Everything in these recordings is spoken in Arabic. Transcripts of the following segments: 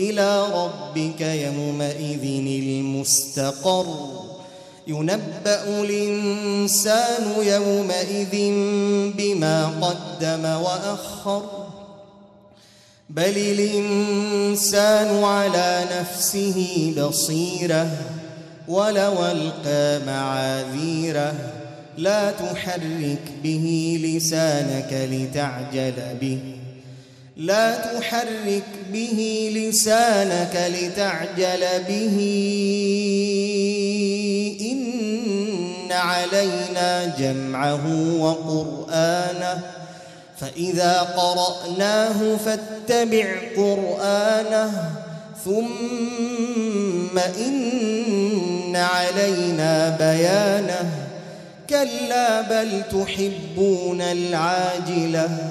إلى ربك يومئذ المستقر. ينبأ الإنسان يومئذ بما قدم وأخر. بل الإنسان على نفسه بصيرة. ولو ألقى معاذيره لا تحرك به لسانك لتعجل به. لا تحرك به لسانك لتعجل به. إن علينا جمعه وقرآنه. فإذا قرأناه فاتبع قرآنه. ثم إن علينا بيانه. كلا بل تحبون العاجلة.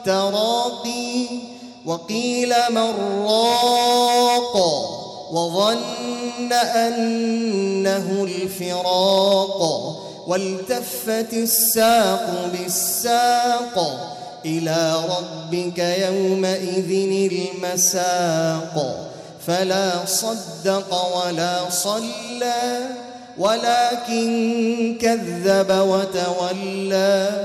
التراقي وقيل من راق وظن أنه الفراق والتفت الساق بالساق إلى ربك يومئذ المساق فلا صدق ولا صلى ولكن كذب وتولى